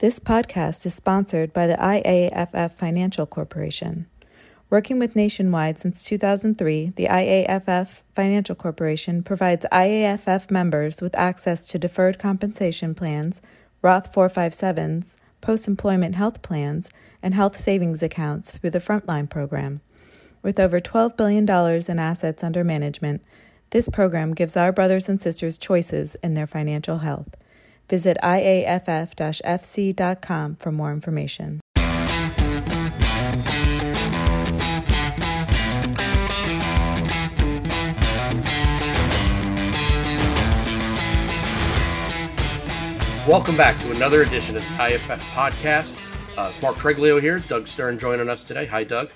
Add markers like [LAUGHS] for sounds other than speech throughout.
This podcast is sponsored by the IAFF Financial Corporation. Working with Nationwide since 2003, the IAFF Financial Corporation provides IAFF members with access to deferred compensation plans, Roth 457s, post employment health plans, and health savings accounts through the Frontline program. With over $12 billion in assets under management, this program gives our brothers and sisters choices in their financial health. Visit IAFF-FC.com for more information. Welcome back to another edition of the IFF podcast. Uh, it's Mark Treglio here. Doug Stern joining us today. Hi, Doug.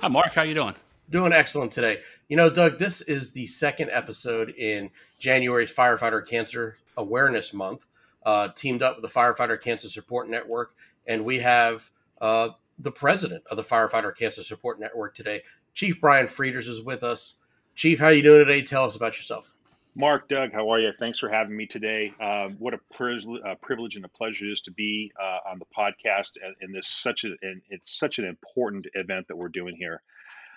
Hi, Mark. How you doing? Doing excellent today. You know, Doug, this is the second episode in January's Firefighter Cancer Awareness Month uh, teamed up with the Firefighter Cancer Support Network, and we have uh, the president of the Firefighter Cancer Support Network today. Chief Bryan Frieders is with us. Chief, how are you doing today? Tell us about yourself. Mark, Doug, how are you? Thanks for having me today. Uh, what a privilege and a pleasure it is to be uh, on the podcast, and, this such a and it's such an important event that we're doing here.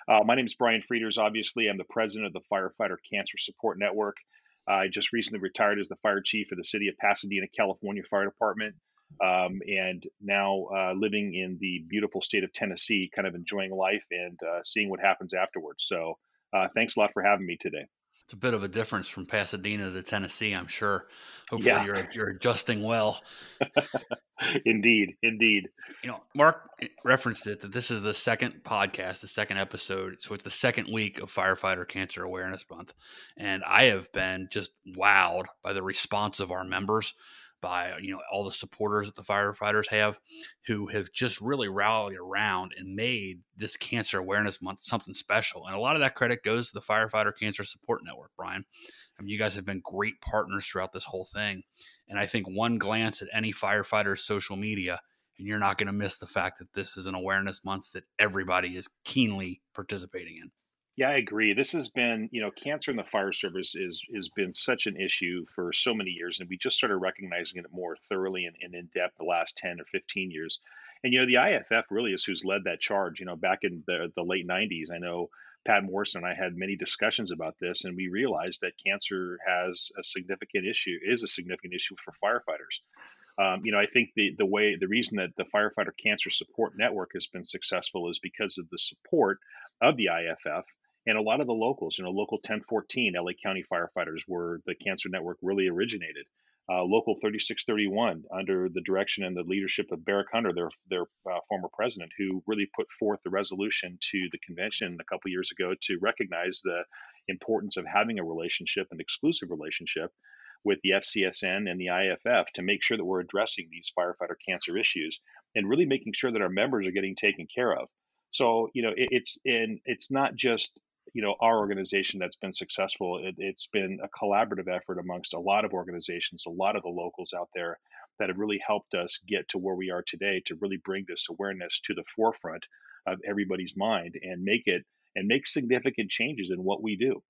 Uh, my name is Bryan Frieders. Obviously, I'm the president of the Firefighter Cancer Support Network. I just recently retired as the fire chief of the city of Pasadena, California Fire Department, um, and now uh, living in the beautiful state of Tennessee, kind of enjoying life and uh, seeing what happens afterwards. So, uh, thanks a lot for having me today. It's a bit of a difference from Pasadena to Tennessee, I'm sure. Hopefully, yeah. you're you're adjusting well. [LAUGHS] indeed, indeed. You know, Mark referenced it that this is the second podcast, the second episode, so it's the second week of Firefighter Cancer Awareness Month, and I have been just wowed by the response of our members by you know all the supporters that the firefighters have who have just really rallied around and made this cancer awareness month something special and a lot of that credit goes to the firefighter cancer support network bryan. I mean you guys have been great partners throughout this whole thing and i think one glance at any firefighter's social media and you're not going to miss the fact that this is an awareness month that everybody is keenly participating in yeah, I agree. This has been, you know, cancer in the fire service is has been such an issue for so many years, and we just started recognizing it more thoroughly and, and in depth the last ten or fifteen years. And you know, the IFF really is who's led that charge. You know, back in the the late '90s, I know Pat Morrison and I had many discussions about this, and we realized that cancer has a significant issue, is a significant issue for firefighters. Um, you know, I think the the way the reason that the Firefighter Cancer Support Network has been successful is because of the support of the IFF and a lot of the locals, you know, local 1014 LA County firefighters where the Cancer Network really originated. Uh, local 3631 under the direction and the leadership of Barrick Hunter, their their uh, former president, who really put forth the resolution to the convention a couple years ago to recognize the importance of having a relationship, an exclusive relationship with the FCSN and the IFF to make sure that we're addressing these firefighter cancer issues and really making sure that our members are getting taken care of. So you know, it, it's in it's not just you know our organization that's been successful it, has been a collaborative effort amongst a lot of organizations a lot of the locals out there that have really helped us get to where we are today to really bring this awareness to the forefront of everybody's mind and make it and make significant changes in what we do.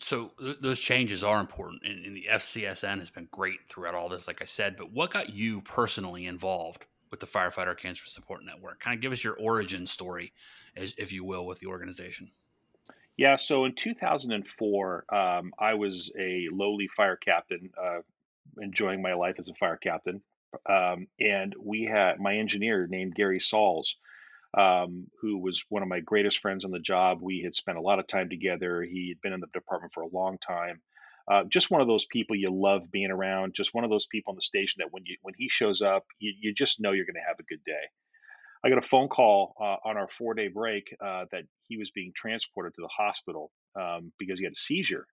So th- those changes are important and, and the fcsn has been great throughout all this like i said but what got you personally involved with the firefighter cancer support network? Kind of give us your origin story as, if you will with the organization yeah, so in 2004, um, I was a lowly fire captain, uh, enjoying my life as a fire captain. Um, and we had my engineer named Gary Sauls, um, who was one of my greatest friends on the job. We had spent a lot of time together. He had been in the department for a long time. Uh, just one of those people you love being around. Just one of those people on the station that when you when he shows up, you, you just know you're going to have a good day. I got a phone call uh, on our four day break uh, that he was being transported to the hospital um, because he had a seizure.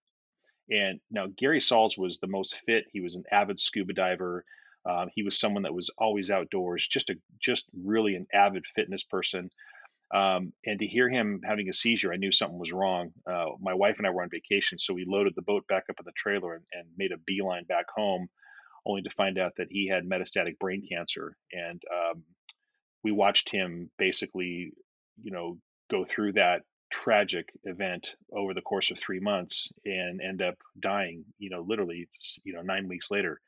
And now Gary Sauls was the most fit. He was an avid scuba diver. Um, he was someone that was always outdoors, just a just really an avid fitness person. Um, and to hear him having a seizure, I knew something was wrong. Uh, my wife and I were on vacation, so we loaded the boat back up in the trailer and, and made a beeline back home, only to find out that he had metastatic brain cancer. And um, we watched him basically, you know, go through that tragic event over the course of three months and end up dying, you know, literally, you know, nine weeks later.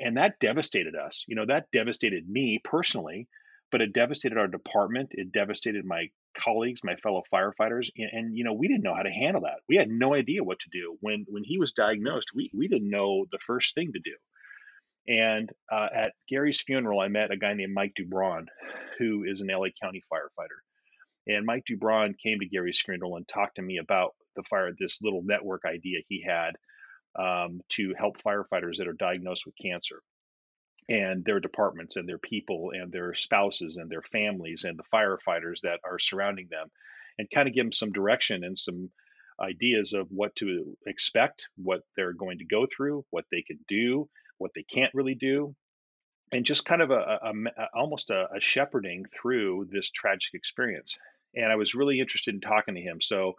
and that devastated us. You know, that devastated me personally, but it devastated our department. It devastated my colleagues, my fellow firefighters, and, and, you know, we didn't know how to handle that. We had no idea what to do when when he was diagnosed. We we didn't know the first thing to do. And uh, at Gary's funeral, I met a guy named Mike Dubron, who is an LA County firefighter. And Mike Dubron came to Gary's funeral and talked to me about the fire, this little network idea he had um, to help firefighters that are diagnosed with cancer and their departments and their people and their spouses and their families and the firefighters that are surrounding them and kind of give them some direction and some ideas of what to expect, what they're going to go through, what they can do, what they can't really do, and just kind of a, a, a almost a, a shepherding through this tragic experience. And I was really interested in talking to him. So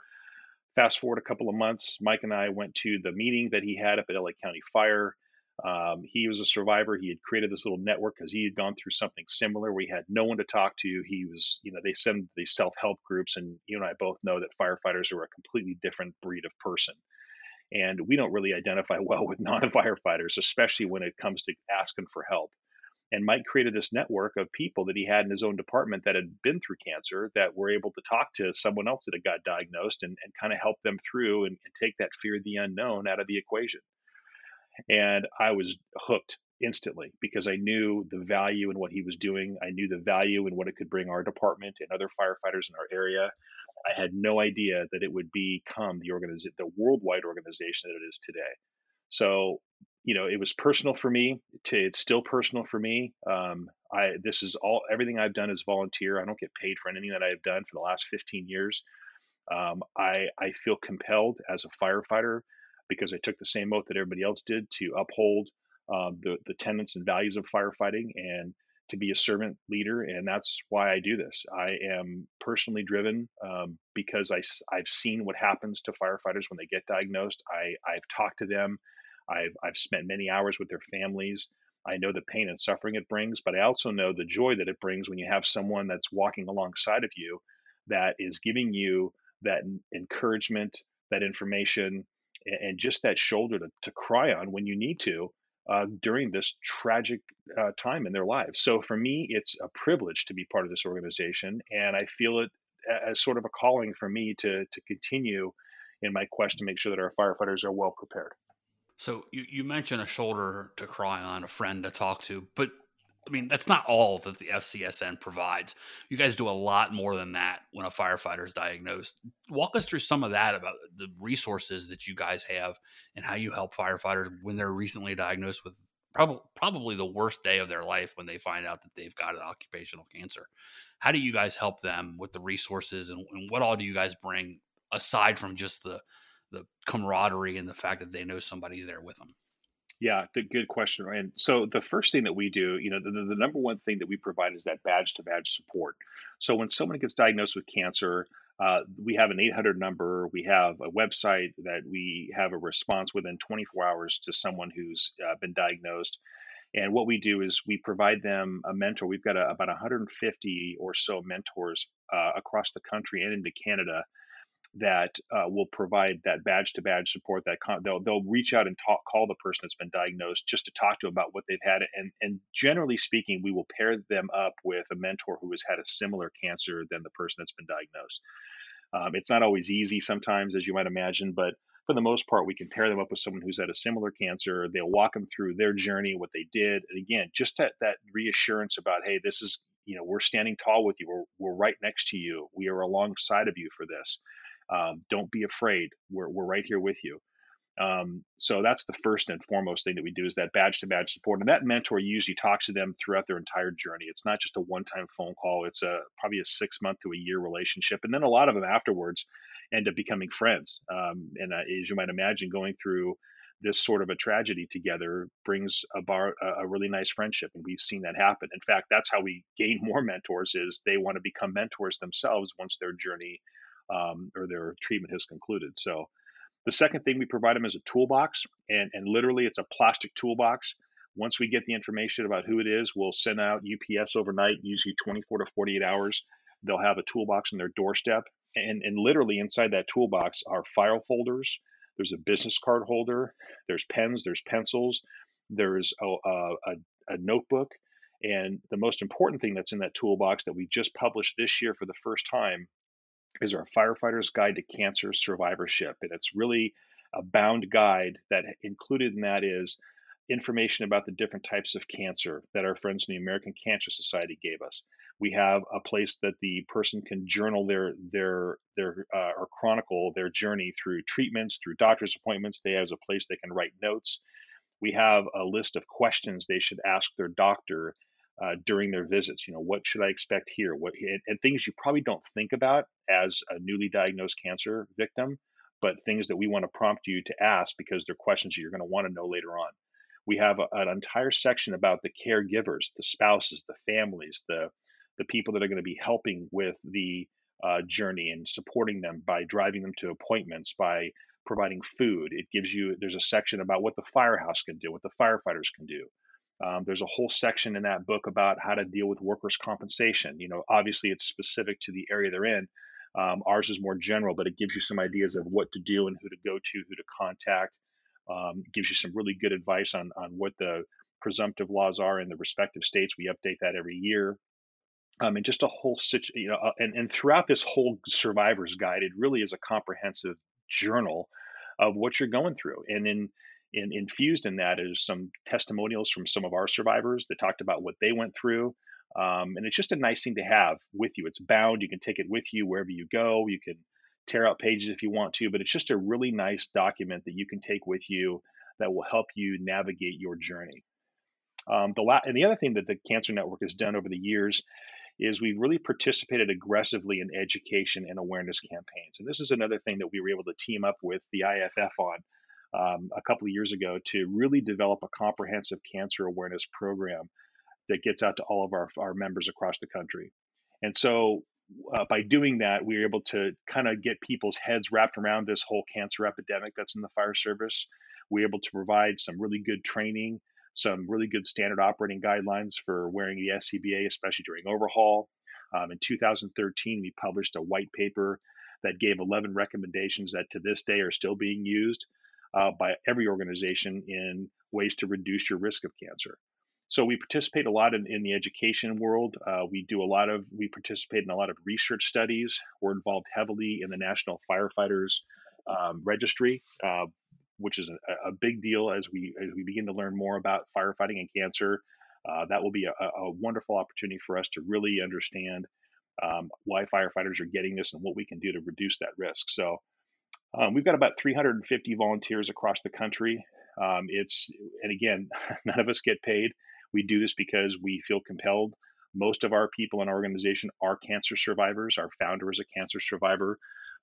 fast forward a couple of months, Mike and I went to the meeting that he had up at LA County Fire. Um, he was a survivor. He had created this little network because he had gone through something similar. We had no one to talk to. He was, you know, they send these self help groups, and you and I both know that firefighters are a completely different breed of person. And we don't really identify [LAUGHS] well with non firefighters, especially when it comes to asking for help. And Mike created this network of people that he had in his own department that had been through cancer that were able to talk to someone else that had got diagnosed and, and kind of help them through and, and take that fear of the unknown out of the equation. And I was hooked instantly because I knew the value in what he was doing. I knew the value in what it could bring our department and other firefighters in our area. I had no idea that it would become the organization, the worldwide organization that it is today. So, you know, it was personal for me. To, it's still personal for me. Um, I this is all everything I've done is volunteer. I don't get paid for anything that I've done for the last 15 years. Um, I I feel compelled as a firefighter because I took the same oath that everybody else did to uphold um, the the tenets and values of firefighting and to be a servant leader, and that's why I do this. I am personally driven um, because I, I've seen what happens to firefighters when they get diagnosed. I, I've talked to them. I've, I've spent many hours with their families. I know the pain and suffering it brings, but I also know the joy that it brings when you have someone that's walking alongside of you that is giving you that encouragement, that information, and just that shoulder to, to cry on when you need to uh, during this tragic uh, time in their lives. So for me, it's a privilege to be part of this organization, and I feel it as sort of a calling for me to to continue in my quest to make sure that our firefighters are well prepared. So you, you mentioned a shoulder to cry on, a friend to talk to, but I mean, that's not all that the FCSN provides. You guys do a lot more than that when a firefighter is diagnosed. Walk us through some of that about the resources that you guys have and how you help firefighters when they're recently diagnosed with probably probably the worst day of their life when they find out that they've got an occupational cancer. How do you guys help them with the resources and, and what all do you guys bring aside from just the the camaraderie and the fact that they know somebody's there with them? Yeah, good, question. And so the first thing that we do, you know, the, the number one thing that we provide is that badge to badge support. So when someone gets diagnosed with cancer, uh, we have an 800 number. We have a website that we have a response within 24 hours to someone who's uh, been diagnosed. And what we do is we provide them a mentor. We've got a, about 150 or so mentors uh, across the country and into Canada that uh, will provide that badge to badge support that con- they'll, they'll reach out and talk call the person that's been diagnosed just to talk to about what they've had and and generally speaking we will pair them up with a mentor who has had a similar cancer than the person that's been diagnosed. Um, it's not always easy sometimes as you might imagine but for the most part we can pair them up with someone who's had a similar cancer. They'll walk them through their journey what they did and again just that that reassurance about hey this is you know we're standing tall with you. We're, we're right next to you. We are alongside of you for this um, don't be afraid. We're, we're right here with you. Um, so that's the first and foremost thing that we do is that badge to badge support. And that mentor usually talks to them throughout their entire journey. It's not just a one time phone call. It's a probably a six month to a year relationship. And then a lot of them afterwards end up becoming friends. Um, and uh, as you might imagine, going through this sort of a tragedy together brings a bar a really nice friendship and we've seen that happen in fact that's how we gain more [LAUGHS] mentors is they want to become mentors themselves once their journey um, or their treatment has concluded. So the second thing we provide them is a toolbox, and, and literally it's a plastic toolbox. Once we get the information about who it is, we'll send out UPS overnight, usually 24 to 48 hours. They'll have a toolbox on their doorstep, and, and literally inside that toolbox are file folders. There's a business card holder. There's pens. There's pencils. there's a, a, a notebook, and the most important thing that's in that toolbox that we just published this year for the first time is our Firefighter's Guide to Cancer Survivorship. And it's really a bound guide that included in that is information about the different types of cancer that our friends in the American Cancer Society gave us. We have a place that the person can journal their their their uh, or chronicle their journey through treatments, through doctor's appointments. They have a place they can write notes. We have a list of questions they should ask their doctor uh, during their visits. You know, what should I expect here? What and, and things you probably don't think about as a newly diagnosed cancer victim, but things that we want to prompt you to ask because they're questions that you're going to want to know later on. We have a, an entire section about the caregivers, the spouses, the families, the the people that are going to be helping with the uh, journey and supporting them by driving them to appointments, by providing food. It gives you there's a section about what the firehouse can do, what the firefighters can do. Um, there's a whole section in that book about how to deal with workers' compensation. You know, obviously it's specific to the area they're in. Um, ours is more general, but it gives you some ideas of what to do and who to go to, who to contact. Um, gives you some really good advice on on what the presumptive laws are in the respective states. We update that every year. Um, and just a whole situ- you know, uh, and, and throughout this whole survivor's guide, it really is a comprehensive journal of what you're going through. And in in, infused in that is some testimonials from some of our survivors that talked about what they went through. Um, and it's just a nice thing to have with you. It's bound. You can take it with you wherever you go. You can tear out pages if you want to, but it's just a really nice document that you can take with you that will help you navigate your journey. Um, the la- and the other thing that the Cancer Network has done over the years is we've really participated aggressively in education and awareness campaigns. And this is another thing that we were able to team up with the IFF on um, a couple of years ago to really develop a comprehensive cancer awareness program that gets out to all of our, our members across the country. And so uh, by doing that, we were able to kind of get people's heads wrapped around this whole cancer epidemic that's in the fire service. We were able to provide some really good training, some really good standard operating guidelines for wearing the SCBA, especially during overhaul. Um, in 2013, we published a white paper that gave 11 recommendations that to this day are still being used uh, by every organization in ways to reduce your risk of cancer. So we participate a lot in, in the education world. Uh, we do a lot of we participate in a lot of research studies. We're involved heavily in the National Firefighters um, Registry, uh, which is a, a, big deal as we as we begin to learn more about firefighting and cancer. Uh, that will be a, a, wonderful opportunity for us to really understand um, why firefighters are getting this and what we can do to reduce that risk. So um, we've got about 350 volunteers across the country. Um, it's and again, [LAUGHS] none of us get paid. We do this because we feel compelled. Most of our people in our organization are cancer survivors. Our founder is a cancer survivor.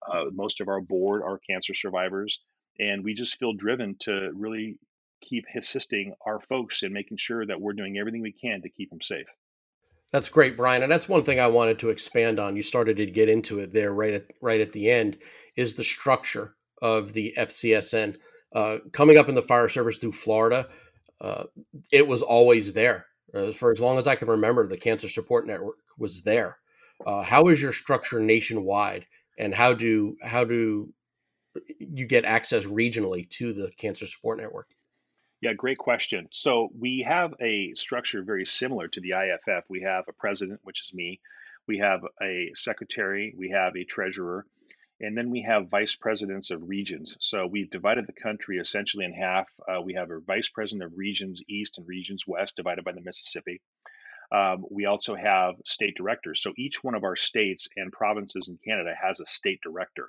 Uh, most of our board are cancer survivors, and we just feel driven to really keep assisting our folks and making sure that we're doing everything we can to keep them safe. That's great, Bryan, and that's one thing I wanted to expand on. You started to get into it there right at right at the end. Is the structure of the FCSN uh, coming up in the fire service through Florida? Uh, it was always there uh, for as long as I can remember. The Cancer Support Network was there. Uh, how is your structure nationwide, and how do how do you get access regionally to the Cancer Support Network? Yeah, great question. So we have a structure very similar to the IFF. We have a president, which is me. We have a secretary. We have a treasurer. And then we have vice presidents of regions. So we've divided the country essentially in half. Uh, we have a vice president of regions east and regions west, divided by the Mississippi. Um, we also have state directors. So each one of our states and provinces in Canada has a state director.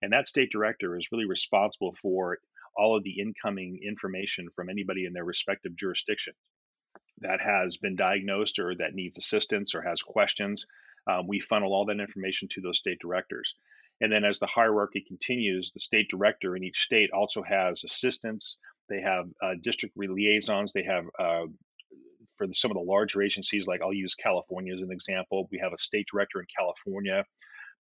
And that state director is really responsible for all of the incoming information from anybody in their respective jurisdiction that has been diagnosed or that needs assistance or has questions. Um, we funnel all that information to those state directors. And then as the hierarchy continues, the state director in each state also has assistants. They have uh, district liaisons. They have, uh, for the, some of the larger agencies, like I'll use California as an example, we have a state director in California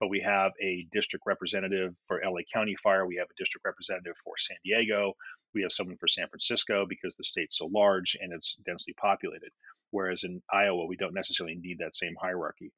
but we have a district representative for LA County Fire. We have a district representative for San Diego. We have someone for San Francisco because the state's so large and it's densely populated. Whereas in Iowa, we don't necessarily need that same hierarchy.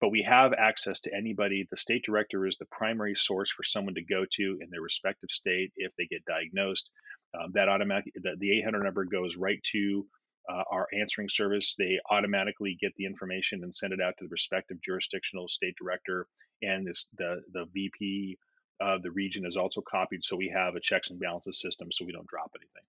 but we have access to anybody. The state director is the primary source for someone to go to in their respective state if they get diagnosed. Um, that automatic the, the 800 number goes right to uh, our answering service. They automatically get the information and send it out to the respective jurisdictional state director, and this the the VP of the region is also copied, so we have a checks and balances system, so we don't drop anything.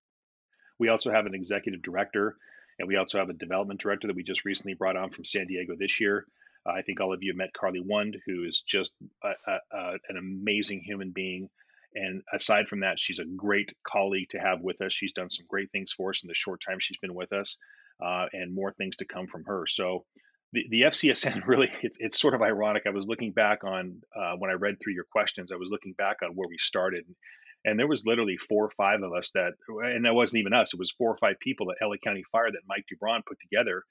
We also have an executive director, and we also have a development director that we just recently brought on from San Diego this year. I think all of you have met Carly Wund, who is just a, a, a, an amazing human being. And aside from that, she's a great colleague to have with us. She's done some great things for us in the short time she's been with us, uh, and more things to come from her. So the, the FCSN [LAUGHS] really, it's, it's sort of ironic. I was looking back on uh, when I read through your questions, I was looking back on where we started. And there was literally four or five of us that, and that wasn't even us, it was four or five people at LA County Fire that Mike Dubron put together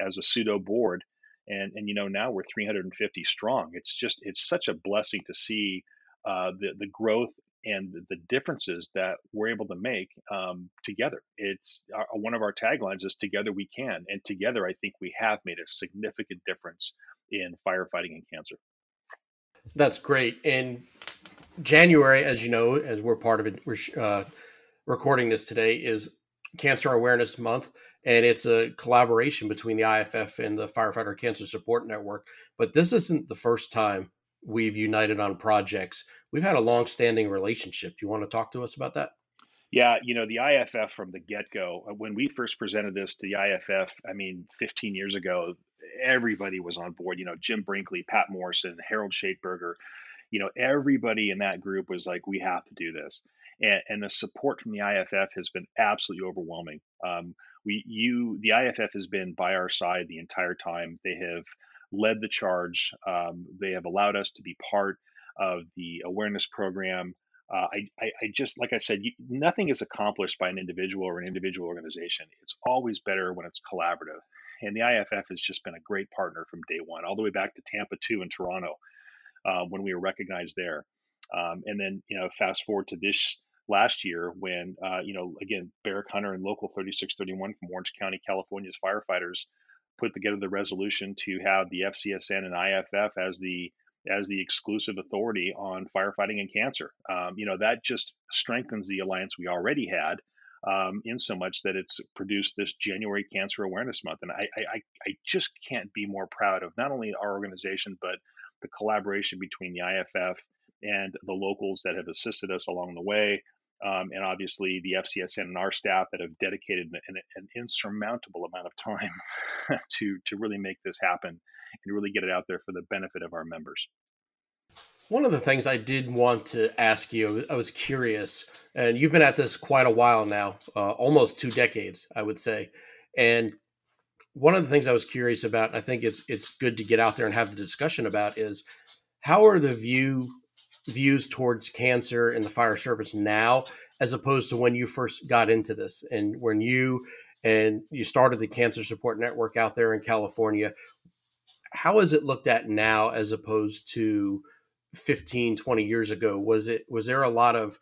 as a pseudo board. And, and you know, now we're 350 strong. It's just, it's such a blessing to see uh, the, the growth and the differences that we're able to make um, together. It's our, one of our taglines is "Together we can," and together I think we have made a significant difference in firefighting and cancer. That's great. In January, as you know, as we're part of it, we're uh, recording this today is Cancer Awareness Month, and it's a collaboration between the IFF and the Firefighter Cancer Support Network. But this isn't the first time we've united on projects. We've had a long-standing relationship. You want to talk to us about that? Yeah, you know, the IFF from the get-go, uh, when we first presented this to the IFF, I mean, 15 years ago, everybody was on board. You know, Jim Brinkley, Pat Morrison, Harold Schaitberger, you know, everybody in that group was like, we have to do this. And, and the support from the IFF has been absolutely overwhelming. Um, we, you, the IFF has been by our side the entire time. They have led the charge. Um, they have allowed us to be part of the awareness program. Uh, I, I, I, just, like I said, you, nothing is accomplished by an individual or an individual organization. It's always better when it's collaborative. And the IFF has just been a great partner from day one, all the way back to Tampa 2 in Toronto uh, when we were recognized there. Um, and then, you know, fast forward to this last year when, uh, you know, again, Barrick Hunter and Local 3631 from Orange County, California's firefighters put together the resolution to have the FCSN and IFF as the as the exclusive authority on firefighting and cancer. Um, you know that just strengthens the alliance we already had, um, in so much that it's produced this January Cancer Awareness Month, and I, I I just can't be more proud of not only our organization but the collaboration between the IFF and the locals that have assisted us along the way, um, and obviously the FCSN and our staff that have dedicated an, an insurmountable amount of time [LAUGHS] to to really make this happen and really get it out there for the benefit of our members. One of the things I did want to ask you, I was curious, and you've been at this quite a while now, uh, almost two decades, I would say. And one of the things I was curious about, and I think it's it's good to get out there and have the discussion about, is how are the view views towards cancer in the fire service now as opposed to when you first got into this. And when you and you started the cancer support network out there in California how is it looked at now as opposed to 15 20 years ago? Was it was there a lot of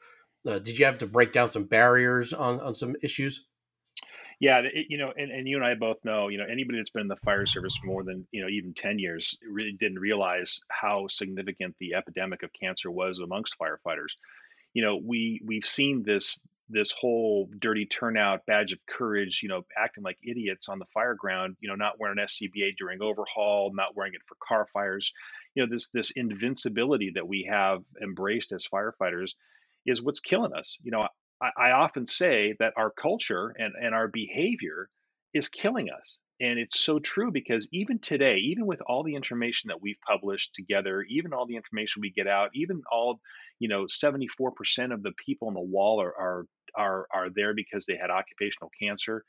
uh, did you have to break down some barriers on on some issues yeah, it, you know, and, and you and I both know, you know, anybody that's been in the fire service for more than, you know, even 10 years really didn't realize how significant the epidemic of cancer was amongst firefighters. You know, we we've seen this this whole dirty turnout badge of courage, you know, acting like idiots on the fire ground, you know, not wearing SCBA during overhaul, not wearing it for car fires. You know, this this invincibility that we have embraced as firefighters is what's killing us. You know, I, often say that our culture and, and our behavior is killing us. And it's so true because even today, even with all the information that we've published together, even all the information we get out, even all, you know, 74% of the people on the wall are, are, are, are there because they had occupational cancer.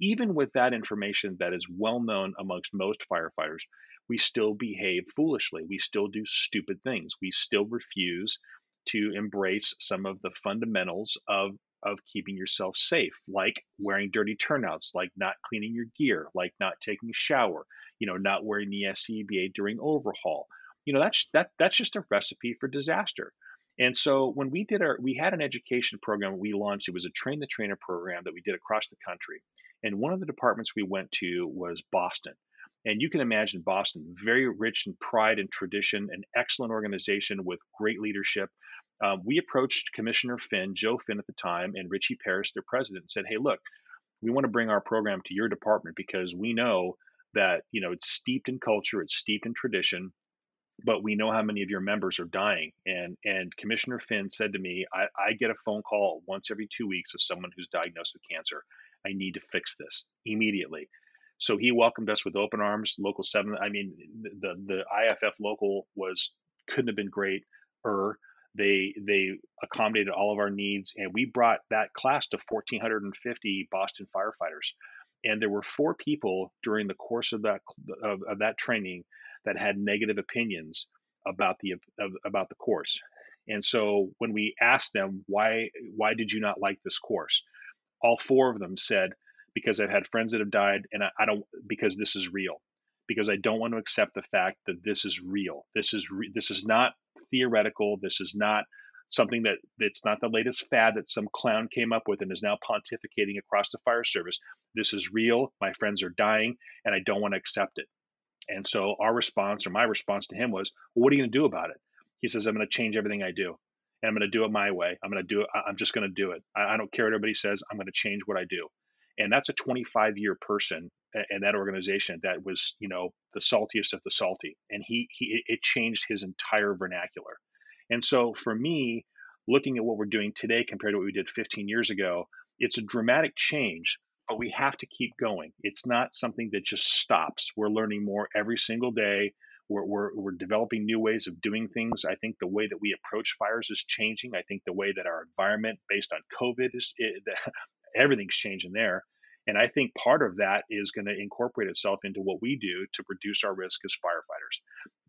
Even with that information that is well known amongst most firefighters, we still behave foolishly. We still do stupid things. We still refuse to embrace some of the fundamentals of of keeping yourself safe, like wearing dirty turnouts, like not cleaning your gear, like not taking a shower, you know, not wearing the SCBA during overhaul. You know, that's that that's just a recipe for disaster. And so when we did our we had an education program we launched, it was a train the trainer program that we did across the country. And one of the departments we went to was Boston. And you can imagine Boston, very rich in pride and tradition, an excellent organization with great leadership. Um, we approached Commissioner Finn, Joe Finn at the time, and Richie Paris, their president, and said, "Hey, look, we want to bring our program to your department because we know that you know it's steeped in culture, it's steeped in tradition, but we know how many of your members are dying. And and Commissioner Finn said to me, I, I get a phone call once every two weeks of someone who's diagnosed with cancer. I need to fix this immediately. So he welcomed us with open arms. Local seven. I mean, the the IFF local was couldn't have been great. Er, they they accommodated all of our needs, and we brought that class to 1,450 Boston firefighters. And there were four people during the course of that of, of that training that had negative opinions about the about the course. And so when we asked them why why did you not like this course, all four of them said because I've had friends that have died and I, I don't because this is real because I don't want to accept the fact that this is real. This is re, this is not theoretical. This is not something that it's not the latest fad that some clown came up with and is now pontificating across the fire service. This is real. My friends are dying and I don't want to accept it. And so our response or my response to him was, well, what are you going to do about it? He says, I'm going to change everything I do and I'm going to do it my way. I'm going to do it. I'm just going to do it. I, don't care what everybody says. I'm going to change what I do. And that's a 25 year person in that organization that was, you know, the saltiest of the salty. And he, he, it changed his entire vernacular. And so for me, looking at what we're doing today compared to what we did 15 years ago, it's a dramatic change, but we have to keep going. It's not something that just stops. We're learning more every single day. We're, we're, we're developing new ways of doing things. I think the way that we approach fires is changing. I think the way that our environment based on COVID is, it, [LAUGHS] everything's changing there. And I think part of that is going to incorporate itself into what we do to reduce our risk as firefighters.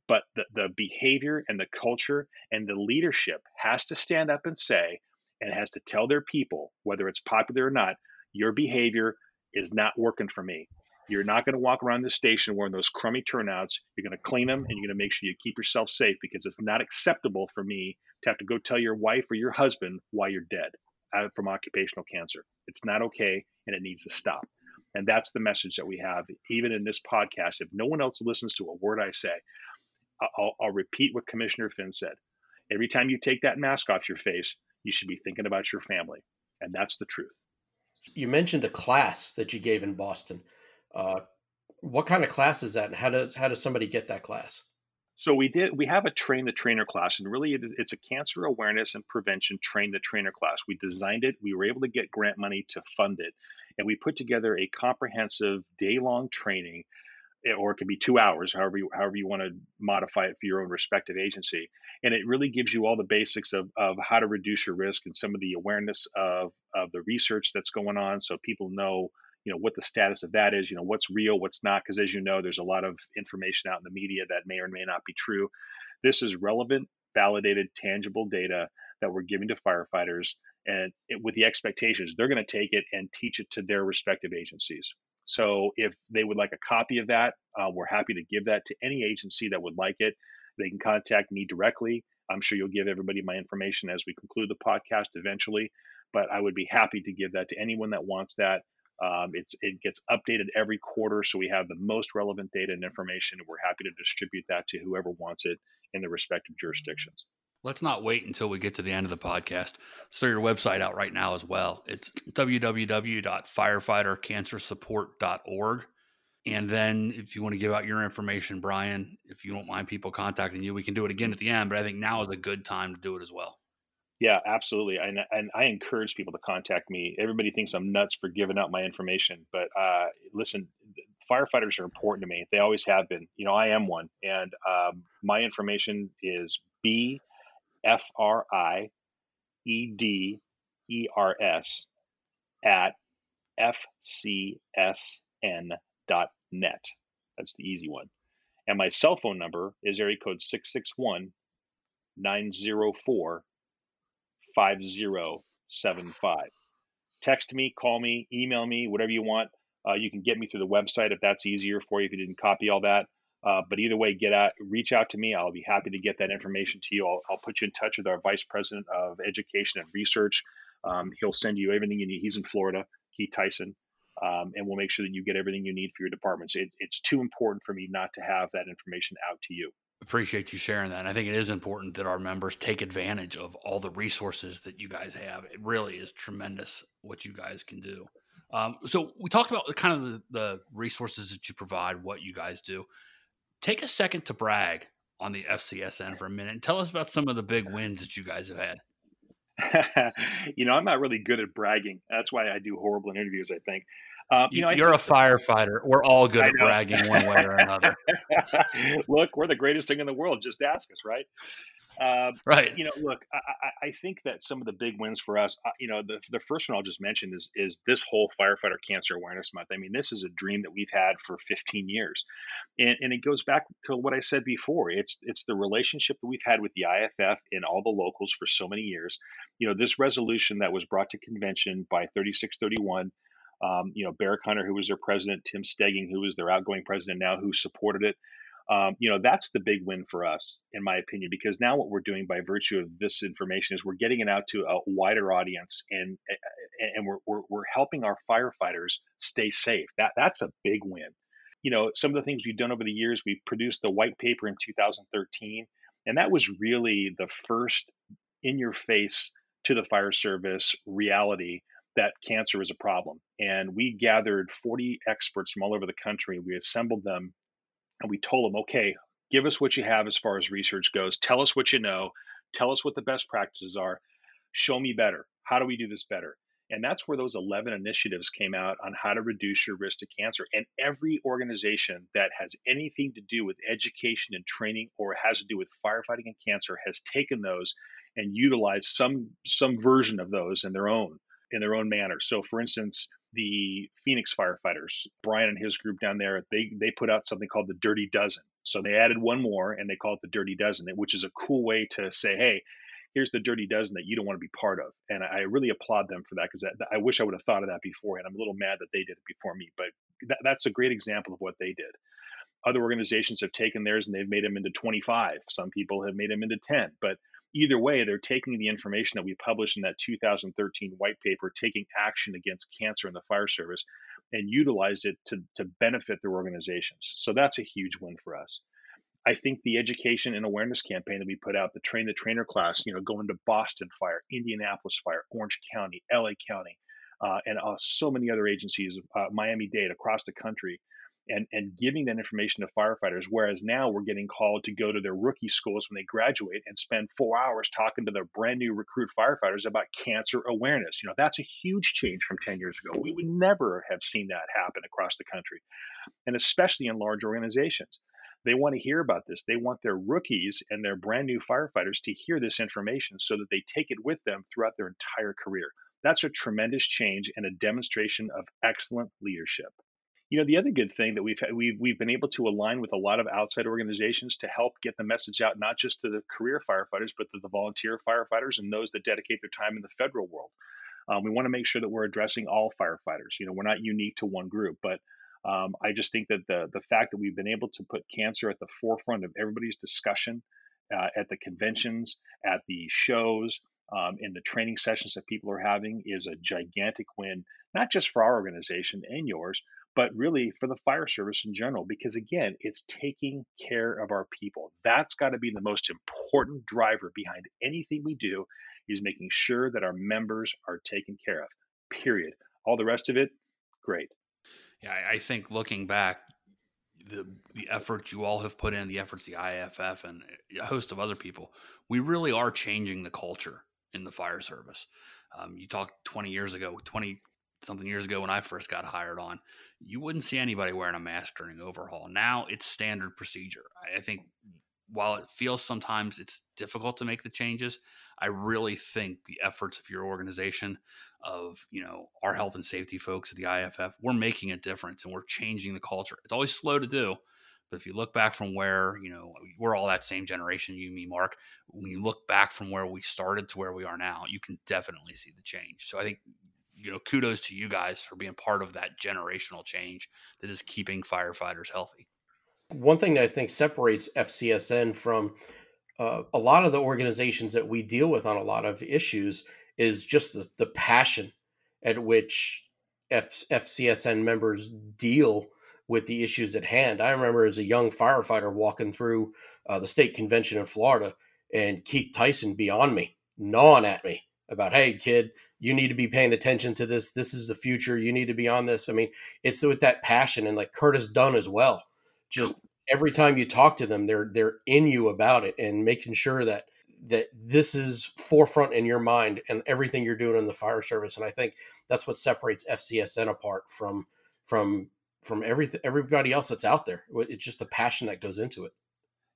But the, the behavior and the culture and the leadership has to stand up and say, and has to tell their people, whether it's popular or not, your behavior is not working for me. You're not going to walk around the station wearing those crummy turnouts. You're going to clean them and you're going to make sure you keep yourself safe because it's not acceptable for me to have to go tell your wife or your husband why you're dead from occupational cancer. It's not okay and it needs to stop. And that's the message that we have, even in this podcast. If no one else listens to a word I say, I'll, I'll repeat what Commissioner Finn said. Every time you take that mask off your face, you should be thinking about your family. And that's the truth. You mentioned a class that you gave in Boston. Uh, what kind of class is that, and how does how does somebody get that class? So we did we have a train the trainer class, and really it's a cancer awareness and prevention train the trainer class. We designed it. We were able to get grant money to fund it, and we put together a comprehensive day long training Eh, or it could be two hours, however you, however you want to modify it for your own respective agency. And it really gives you all the basics of, of how to reduce your risk and some of the awareness of, of the research that's going on so people know you know what the status of that is you know what's real what's not because as you know there's a lot of information out in the media that may or may not be true this is relevant validated tangible data that we're giving to firefighters and it, with the expectations they're going to take it and teach it to their respective agencies so if they would like a copy of that, uh, we're happy to give that to any agency that would like it. They can contact me directly. I'm sure you'll give everybody my information as we conclude the podcast eventually, but I would be happy to give that to anyone that wants that. Um, it's it gets updated every quarter, so we have the most relevant data and information, and we're happy to distribute that to whoever wants it in the respective jurisdictions let's not wait until we get to the end of the podcast. Let's throw your website out right now as well. It's www.firefightercancersupport.org. And then if you want to give out your information, Bryan, if you don't mind people contacting you, we can do it again at the end, but I think now is a good time to do it as well. Yeah, absolutely. And, and I encourage people to contact me. Everybody thinks I'm nuts for giving out my information, but uh, listen, firefighters are important to me. They always have been. You know, I am one. And um, my information is B F R I E D E R S at fcsn.net. That's the easy one. And my cell phone number is area code 661 904 5075. Text me, call me, email me, whatever you want. Uh, you can get me through the website if that's easier for you if you didn't copy all that. Uh, but either way, get out, reach out to me. I'll be happy to get that information to you. I'll, I'll put you in touch with our vice president of education and research. Um, he'll send you everything you need. He's in Florida, Keith Tyson, um, and we'll make sure that you get everything you need for your departments. It, it's too important for me not to have that information out to you. Appreciate you sharing that. And I think it is important that our members take advantage of all the resources that you guys have. It really is tremendous what you guys can do. Um, so we talked about the kind of the, the resources that you provide, what you guys do. Take a second to brag on the FCSN for a minute and tell us about some of the big wins that you guys have had. [LAUGHS] you know, I'm not really good at bragging. That's why I do horrible in interviews, I think. Um, you know, you're a firefighter. We're all good at bragging one way or another. [LAUGHS] Look, we're the greatest thing in the world. Just ask us, right? Uh, right. You know, look, I, I, think that some of the big wins for us, uh, you know, the, the first one I'll just mention is is this whole firefighter cancer awareness month. I mean, this is a dream that we've had for 15 years, and, and it goes back to what I said before. It's it's the relationship that we've had with the IFF and all the locals for so many years. You know, this resolution that was brought to convention by 3631. Um, you know, Barrick Hunter, who was their president, Tim Stegging, who is their outgoing president now, who supported it. Um, you know that's the big win for us in my opinion because now what we're doing by virtue of this information is we're getting it out to a wider audience and and we're, we're, we're helping our firefighters stay safe. That that's a big win. You know some of the things we've done over the years we produced the white paper in 2013 and that was really the first in your face to the fire service reality that cancer is a problem and we gathered 40 experts from all over the country we assembled them and we told them, okay, give us what you have as far as research goes. Tell us what you know. Tell us what the best practices are. Show me better. How do we do this better? And that's where those 11 initiatives came out on how to reduce your risk to cancer. And every organization that has anything to do with education and training or has to do with firefighting and cancer has taken those and utilized some some version of those in their own in their own manner. So for instance, the Phoenix firefighters, Brian and his group down there, they they put out something called the Dirty Dozen. So they added one more and they call it the Dirty Dozen, which is a cool way to say, hey, here's the Dirty Dozen that you don't want to be part of. And I really applaud them for that because I wish I would have thought of that before. And I'm a little mad that they did it before me, but that, that's a great example of what they did. Other organizations have taken theirs and they've made them into 25. Some people have made them into 10, but either way, they're taking the information that we published in that 2013 white paper, taking action against cancer in the fire service, and utilize it to, to benefit their organizations. So that's a huge win for us. I think the education and awareness campaign that we put out, the train the trainer class, you know, going to Boston Fire, Indianapolis Fire, Orange County, LA County, uh, and uh, so many other agencies, uh, Miami Dade across the country, and and giving that information to firefighters whereas now we're getting called to go to their rookie schools when they graduate and spend 4 hours talking to their brand new recruit firefighters about cancer awareness you know that's a huge change from 10 years ago we would never have seen that happen across the country and especially in large organizations they want to hear about this. They want their rookies and their brand new firefighters to hear this information so that they take it with them throughout their entire career. That's a tremendous change and a demonstration of excellent leadership you know the other good thing that we've we've we've been able to align with a lot of outside organizations to help get the message out not just to the career firefighters but to the volunteer firefighters and those that dedicate their time in the federal world. Um, we want to make sure that we're addressing all firefighters. You know we're not unique to one group but um, i just think that the the fact that we've been able to put cancer at the forefront of everybody's discussion uh, at the conventions at the shows um, in the training sessions that people are having is a gigantic win not just for our organization and yours but really for the fire service in general, because again, it's taking care of our people. That's got to be the most important driver behind anything we do is making sure that our members are taken care of, period. All the rest of it, great. Yeah, I think looking back, the the efforts you all have put in, the efforts the IFF and a host of other people, we really are changing the culture in the fire service. Um, you talked 20 years ago, 20 something years ago when I first got hired on, you wouldn't see anybody wearing a mask during overhaul. Now it's standard procedure. I think while it feels sometimes it's difficult to make the changes, I really think the efforts of your organization, of you know our health and safety folks at the IFF, we're making a difference and we're changing the culture. It's always slow to do, but if you look back from where you know we're all that same generation, you, me, Mark. When you look back from where we started to where we are now, you can definitely see the change. So I think you know, kudos to you guys for being part of that generational change that is keeping firefighters healthy. One thing that I think separates FCSN from uh, a lot of the organizations that we deal with on a lot of issues is just the, the passion at which F- FCSN members deal with the issues at hand. I remember as a young firefighter walking through uh, the state convention in Florida and Keith Tyson beyond me, gnawing at me about, hey, kid, you need to be paying attention to this. This is the future. You need to be on this. I mean, it's with that passion and like Curtis Dunn as well. Just every time you talk to them, they're they're in you about it and making sure that that this is forefront in your mind and everything you're doing in the fire service. And I think that's what separates FCSN apart from from from everything everybody else that's out there. It's just the passion that goes into it.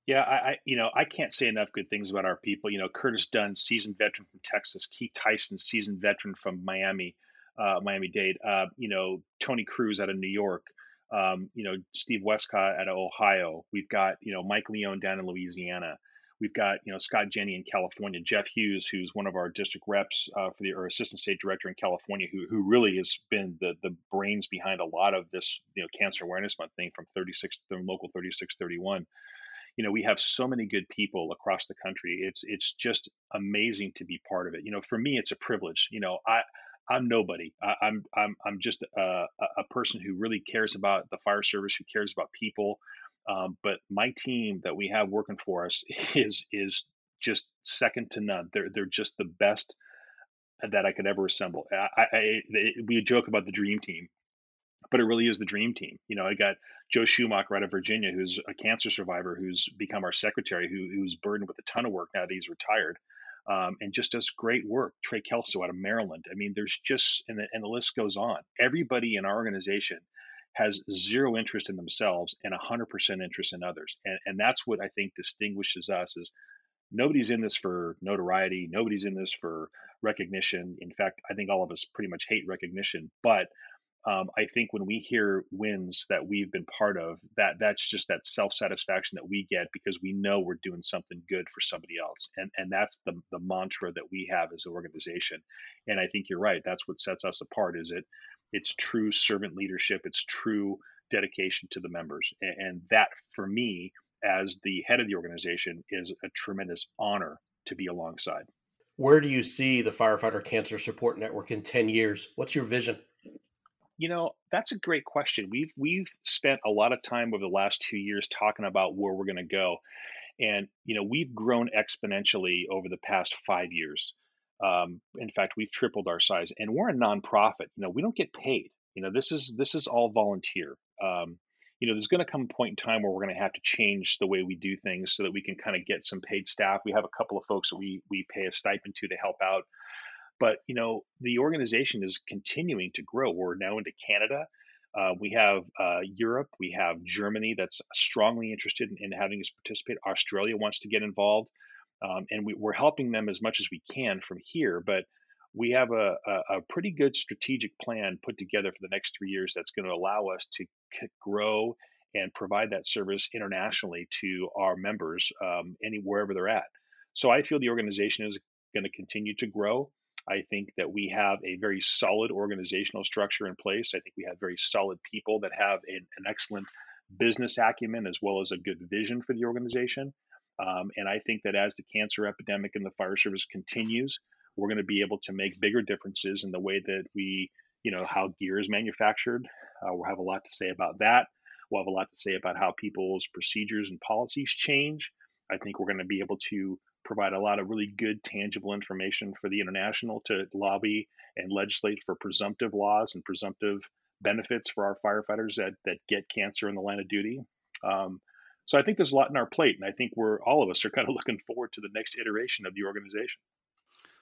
Yeah, I, I, you know I can't say enough good things about our people. You know, Curtis Dunn, seasoned veteran from Texas, Keith Tyson, seasoned veteran from Miami, uh, Miami Dade. Uh, you know, Tony Cruz out of New York. Um, you know, Steve Westcott out of Ohio. We've got you know Mike Leone down in Louisiana. We've got you know Scott Jenny in California, Jeff Hughes, who's one of our district reps uh, for the or assistant state director in California, who who really has been the the brains behind a lot of this you know Cancer Awareness Month thing from 36 from local 3631. You know, we have so many good people across the country. It's it's just amazing to be part of it. You know, for me, it's a privilege. You know, I I'm nobody. I, am I'm, I'm just a, a person who really cares about the fire service, who cares about people, um, but my team that we have working for us [LAUGHS] is is just second to none. They're they're just the best that I could ever assemble. I, I, we joke about the dream team, but it really is the dream team. You know, I got Joe Schumacher out of Virginia, who's a cancer survivor, who's become our secretary, who, who's burdened with a ton of work now that he's retired, um, and just does great work. Trey Kelso out of Maryland. I mean, there's just and the, and the list goes on. Everybody in our organization has zero interest in themselves and 100% interest in others. And, and that's what I think distinguishes us is nobody's in this for notoriety. Nobody's in this for recognition. In fact, I think all of us pretty much hate recognition, but um, I think when we hear wins that we've been part of, that that's just that self satisfaction that we get because we know we're doing something good for somebody else, and and that's the the mantra that we have as an organization. And I think you're right. That's what sets us apart. Is it it's true servant leadership. It's true dedication to the members. And that, for me, as the head of the organization, is a tremendous honor to be alongside. Where do you see the Firefighter Cancer Support Network in 10 years? What's your vision? You know, that's a great question. We've we've spent a lot of time over the last 2 years talking about where we're going to go. And you know, we've grown exponentially over the past 5 years. Um, in fact, we've tripled our size, and we're a nonprofit. You know, we don't get paid. You know, this is this is all volunteer. Um, you know, there's going to come a point in time where we're going to have to change the way we do things so that we can kind of get some paid staff. We have a couple of folks that we we pay a stipend to to help out. But you know, the organization is continuing to grow. We're now into Canada. Uh, we have uh, Europe. We have Germany that's strongly interested in, in having us participate. Australia wants to get involved um, and we, are helping them as much as we can from here. But we have a, a, a, pretty good strategic plan put together for the next three years that's going to allow us to grow and provide that service internationally to our members um, any wherever they're at. So I feel the organization is going to continue to grow. I think that we have a very solid organizational structure in place. I think we have very solid people that have an, an excellent business acumen as well as a good vision for the organization. Um, and I think that as the cancer epidemic in the fire service continues, we're going to be able to make bigger differences in the way that we, you know, how gear is manufactured. Uh, we'll have a lot to say about that. We'll have a lot to say about how people's procedures and policies change. I think we're going to be able to provide a lot of really good, tangible information for the international to lobby and legislate for presumptive laws and presumptive benefits for our firefighters that that get cancer in the line of duty. Um, so I think there's a lot in our plate, and I think we're all of us are kind of [LAUGHS] looking forward to the next iteration of the organization.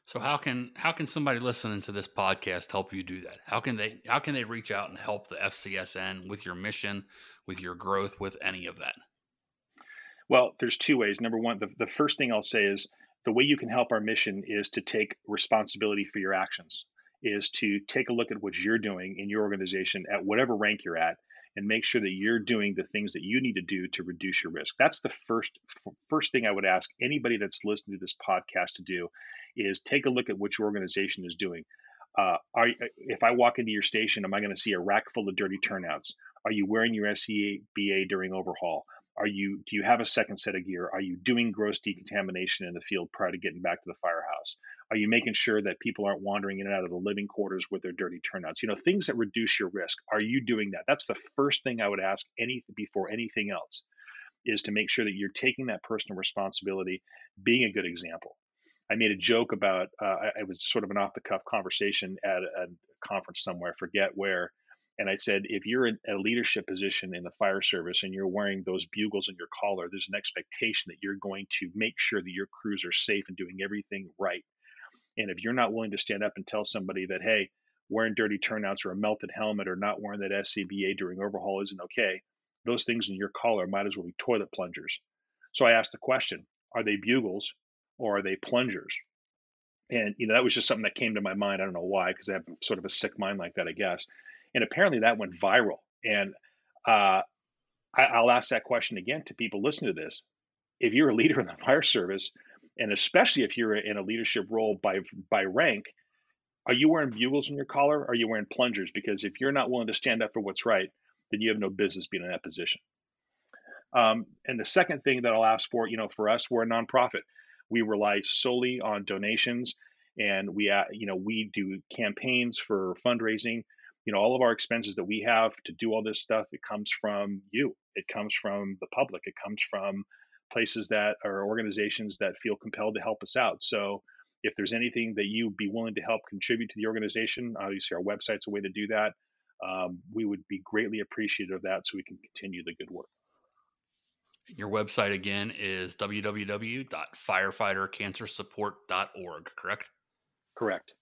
So how can how can somebody listening to this podcast help you do that? How can they how can they reach out and help the FCSN with your mission, with your growth, with any of that? Well, there's two ways. Number one, the, the first thing I'll say is the way you can help our mission is to take responsibility for your actions, is to take a look at what you're doing in your organization at whatever rank you're at and make sure that you're doing the things that you need to do to reduce your risk. That's the first first thing I would ask anybody that's listening to this podcast to do is take a look at what your organization is doing. Uh, are, if I walk into your station, am I going to see a rack full of dirty turnouts? Are you wearing your SCBA during overhaul? Are you do you have a second set of gear? Are you doing gross decontamination in the field prior to getting back to the firehouse? Are you making sure that people aren't wandering in and out of the living quarters with their dirty turnouts? You know, things that reduce your risk. Are you doing that? That's the first thing I would ask any before anything else is to make sure that you're taking that personal responsibility, being a good example. I made a joke about uh, it was sort of an off the cuff conversation at a conference somewhere, forget where, and I said, if you're in a leadership position in the fire service and you're wearing those bugles in your collar, there's an expectation that you're going to make sure that your crews are safe and doing everything right. And if you're not willing to stand up and tell somebody that, hey, wearing dirty turnouts or a melted helmet or not wearing that SCBA during overhaul isn't okay, those things in your collar might as well be toilet plungers. So I asked the question are they bugles or are they plungers? And you know that was just something that came to my mind. I don't know why, because I have sort of a sick mind like that, I guess. And apparently that went viral. And uh, I, will ask that question again to people listening to this. If you're a leader in the [LAUGHS] fire service, and especially if you're in a leadership role by by rank, are you wearing bugles in your collar? Or are you wearing plungers? Because if you're not willing to stand up for what's right, then you have no business being in that position. Um, and the second thing that I'll ask for, you know, for us, we're a nonprofit. We rely solely on donations, and we, uh, you know, we do campaigns for fundraising. You know, all of our expenses that we have to do all this stuff, it comes from you. It comes from the public. It comes from places that are organizations that feel compelled to help us out. So, if there's anything that you'd be willing to help contribute to the organization, obviously our website's a way to do that. Um, we would be greatly appreciative of that so we can continue the good work. Your website again is www.firefightercancersupport.org, correct? Correct.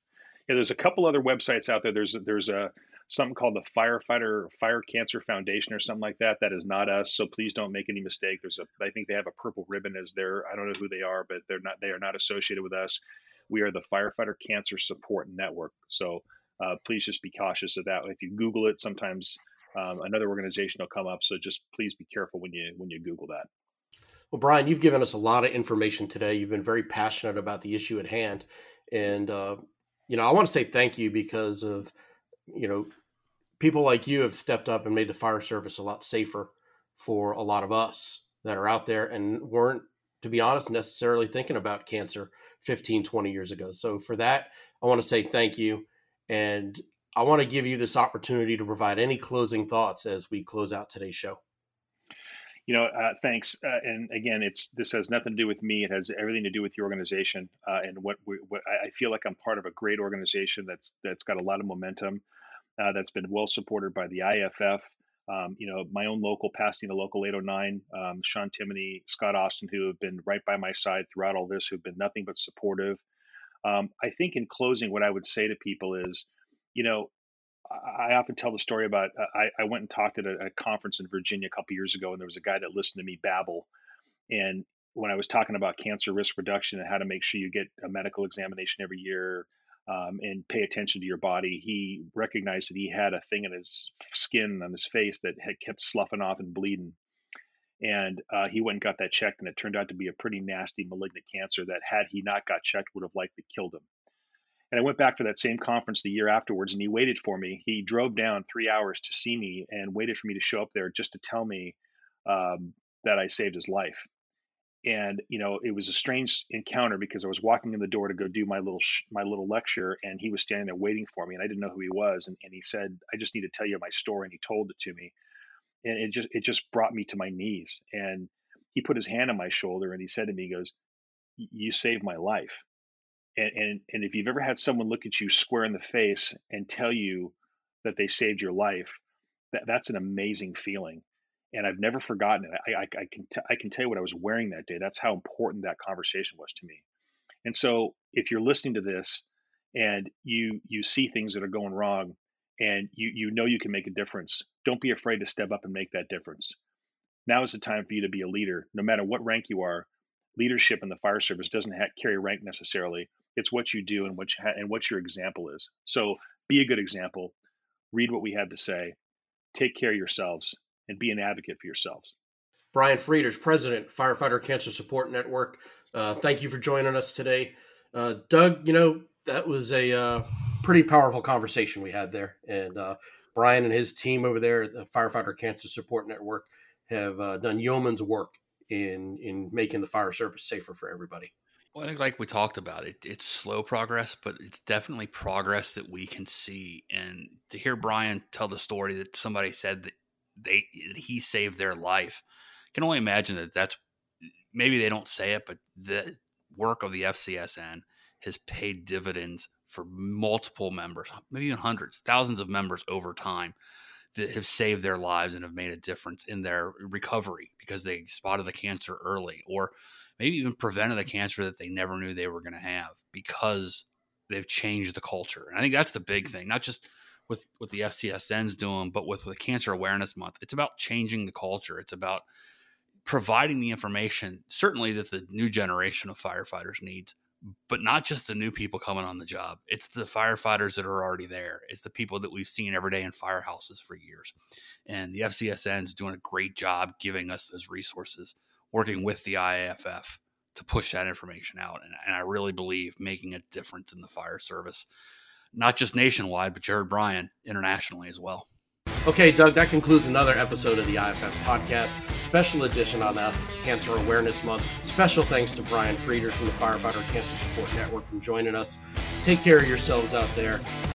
Yeah, there's a couple other websites out there. There's there's a something called the Firefighter Fire Cancer Foundation or something like that. That is not us, so please don't make any mistake. There's a I think they have a purple ribbon as their I don't know who they are, but they're not they are not associated with us. We are the Firefighter Cancer Support Network. So uh, please just be cautious of that. If you Google it, sometimes um, another organization will come up. So just please be careful when you when you Google that. Well, Bryan, you've given us a lot of information today. You've been very passionate about the issue at hand, and uh, you know I want to say thank you because of you know people like you have stepped up and made the fire service a lot safer for a lot of us that are out there and weren't to be honest necessarily thinking about cancer 15 20 years ago so for that i want to say thank you and I want to give you this opportunity to provide any closing thoughts as we close out today's show. You know, uh, thanks. Uh, and again, it's this has nothing to do with me. It has everything to do with the organization uh, and what, we, what I feel like I'm part of a great organization that's that's got a lot of momentum, uh, that's been well supported by the IAFF. Um, you know, my own local, Pasadena local 809, um, Sean Timoney, Scott Austin, who have been right by my side throughout all this, who've been nothing but supportive. Um, I think in closing, what I would say to people is, you know, I often tell the story about uh, I, I went and talked at a, a, conference in Virginia a couple years ago, and there was a guy that listened to me babble. And when I was talking about cancer risk reduction and how to make sure you get a medical examination every year um, and pay attention to your body, he recognized that he had a thing in his skin on his face that had kept sloughing off and bleeding and uh, he went and got that checked, and it turned out to be a pretty nasty malignant cancer that, had he not got checked, would have likely killed him. And I went back for that same conference the year afterwards, and he waited for me. He drove down three hours to see me and waited for me to show up there just to tell me um, that I saved his life. And you know, it was a strange encounter because I was walking in the door to go do my little sh- my little lecture, and he was standing there waiting for me, and I didn't know who he was. And, and he said, "I just need to tell you my story," and he told it to me and it just it just brought me to my knees and he put his hand on my shoulder and he said to me he goes you saved my life and, and and if you've ever had someone look at you square in the face and tell you that they saved your life that, that's an amazing feeling and I've never forgotten it. I, I, I can t- I can tell you what I was wearing that day. That's how important that conversation was to me. And so, if you're listening to this and you you see things that are going wrong, and you you know you can make a difference, don't be afraid to step up and make that difference. Now is the time for you to be a leader, no matter what rank you are. Leadership in the fire service doesn't carry rank necessarily. It's what you do and what you ha- and what your example is. So be a good example. Read what we have to say. Take care of yourselves and be an advocate for yourselves. Bryan Frieders, President, Firefighter Cancer Support Network. Uh, thank you for joining us today. Uh, Doug, you know, that was a uh, pretty powerful conversation we had there. And uh, Bryan and his team over there at the Firefighter Cancer Support Network have uh, done yeoman's work in in making the fire service safer for everybody. Well, I think, like we talked about, it it's slow progress, but it's definitely progress that we can see. And to hear Bryan tell the story that somebody said that they he saved their life, I can only imagine that that's maybe they don't say it, but the work of the FCSN has paid dividends for multiple members, maybe even hundreds, thousands of members over time that have saved their lives and have made a difference in their recovery because they spotted the cancer early or maybe even prevented the cancer that they never knew they were going to have because they've changed the culture. And I think that's the big thing, not just with what the FCSN's doing, but with the Cancer Awareness Month. It's about changing the culture. It's about providing the information, certainly that the new generation of firefighters needs, but not just the new people coming on the job. It's the firefighters that are already there. It's the people that we've seen every day in firehouses for years. And the FCSN is doing a great job giving us those resources, working with the IAFF to push that information out. And, and I really believe making a difference in the fire service, not just nationwide, but Jared Bryan internationally as well. Okay, Doug, that concludes another episode of the IAFF podcast, special edition on the Cancer Awareness Month. Special thanks to Bryan Frieders from the Firefighter Cancer Support Network for joining us. Take care of yourselves out there.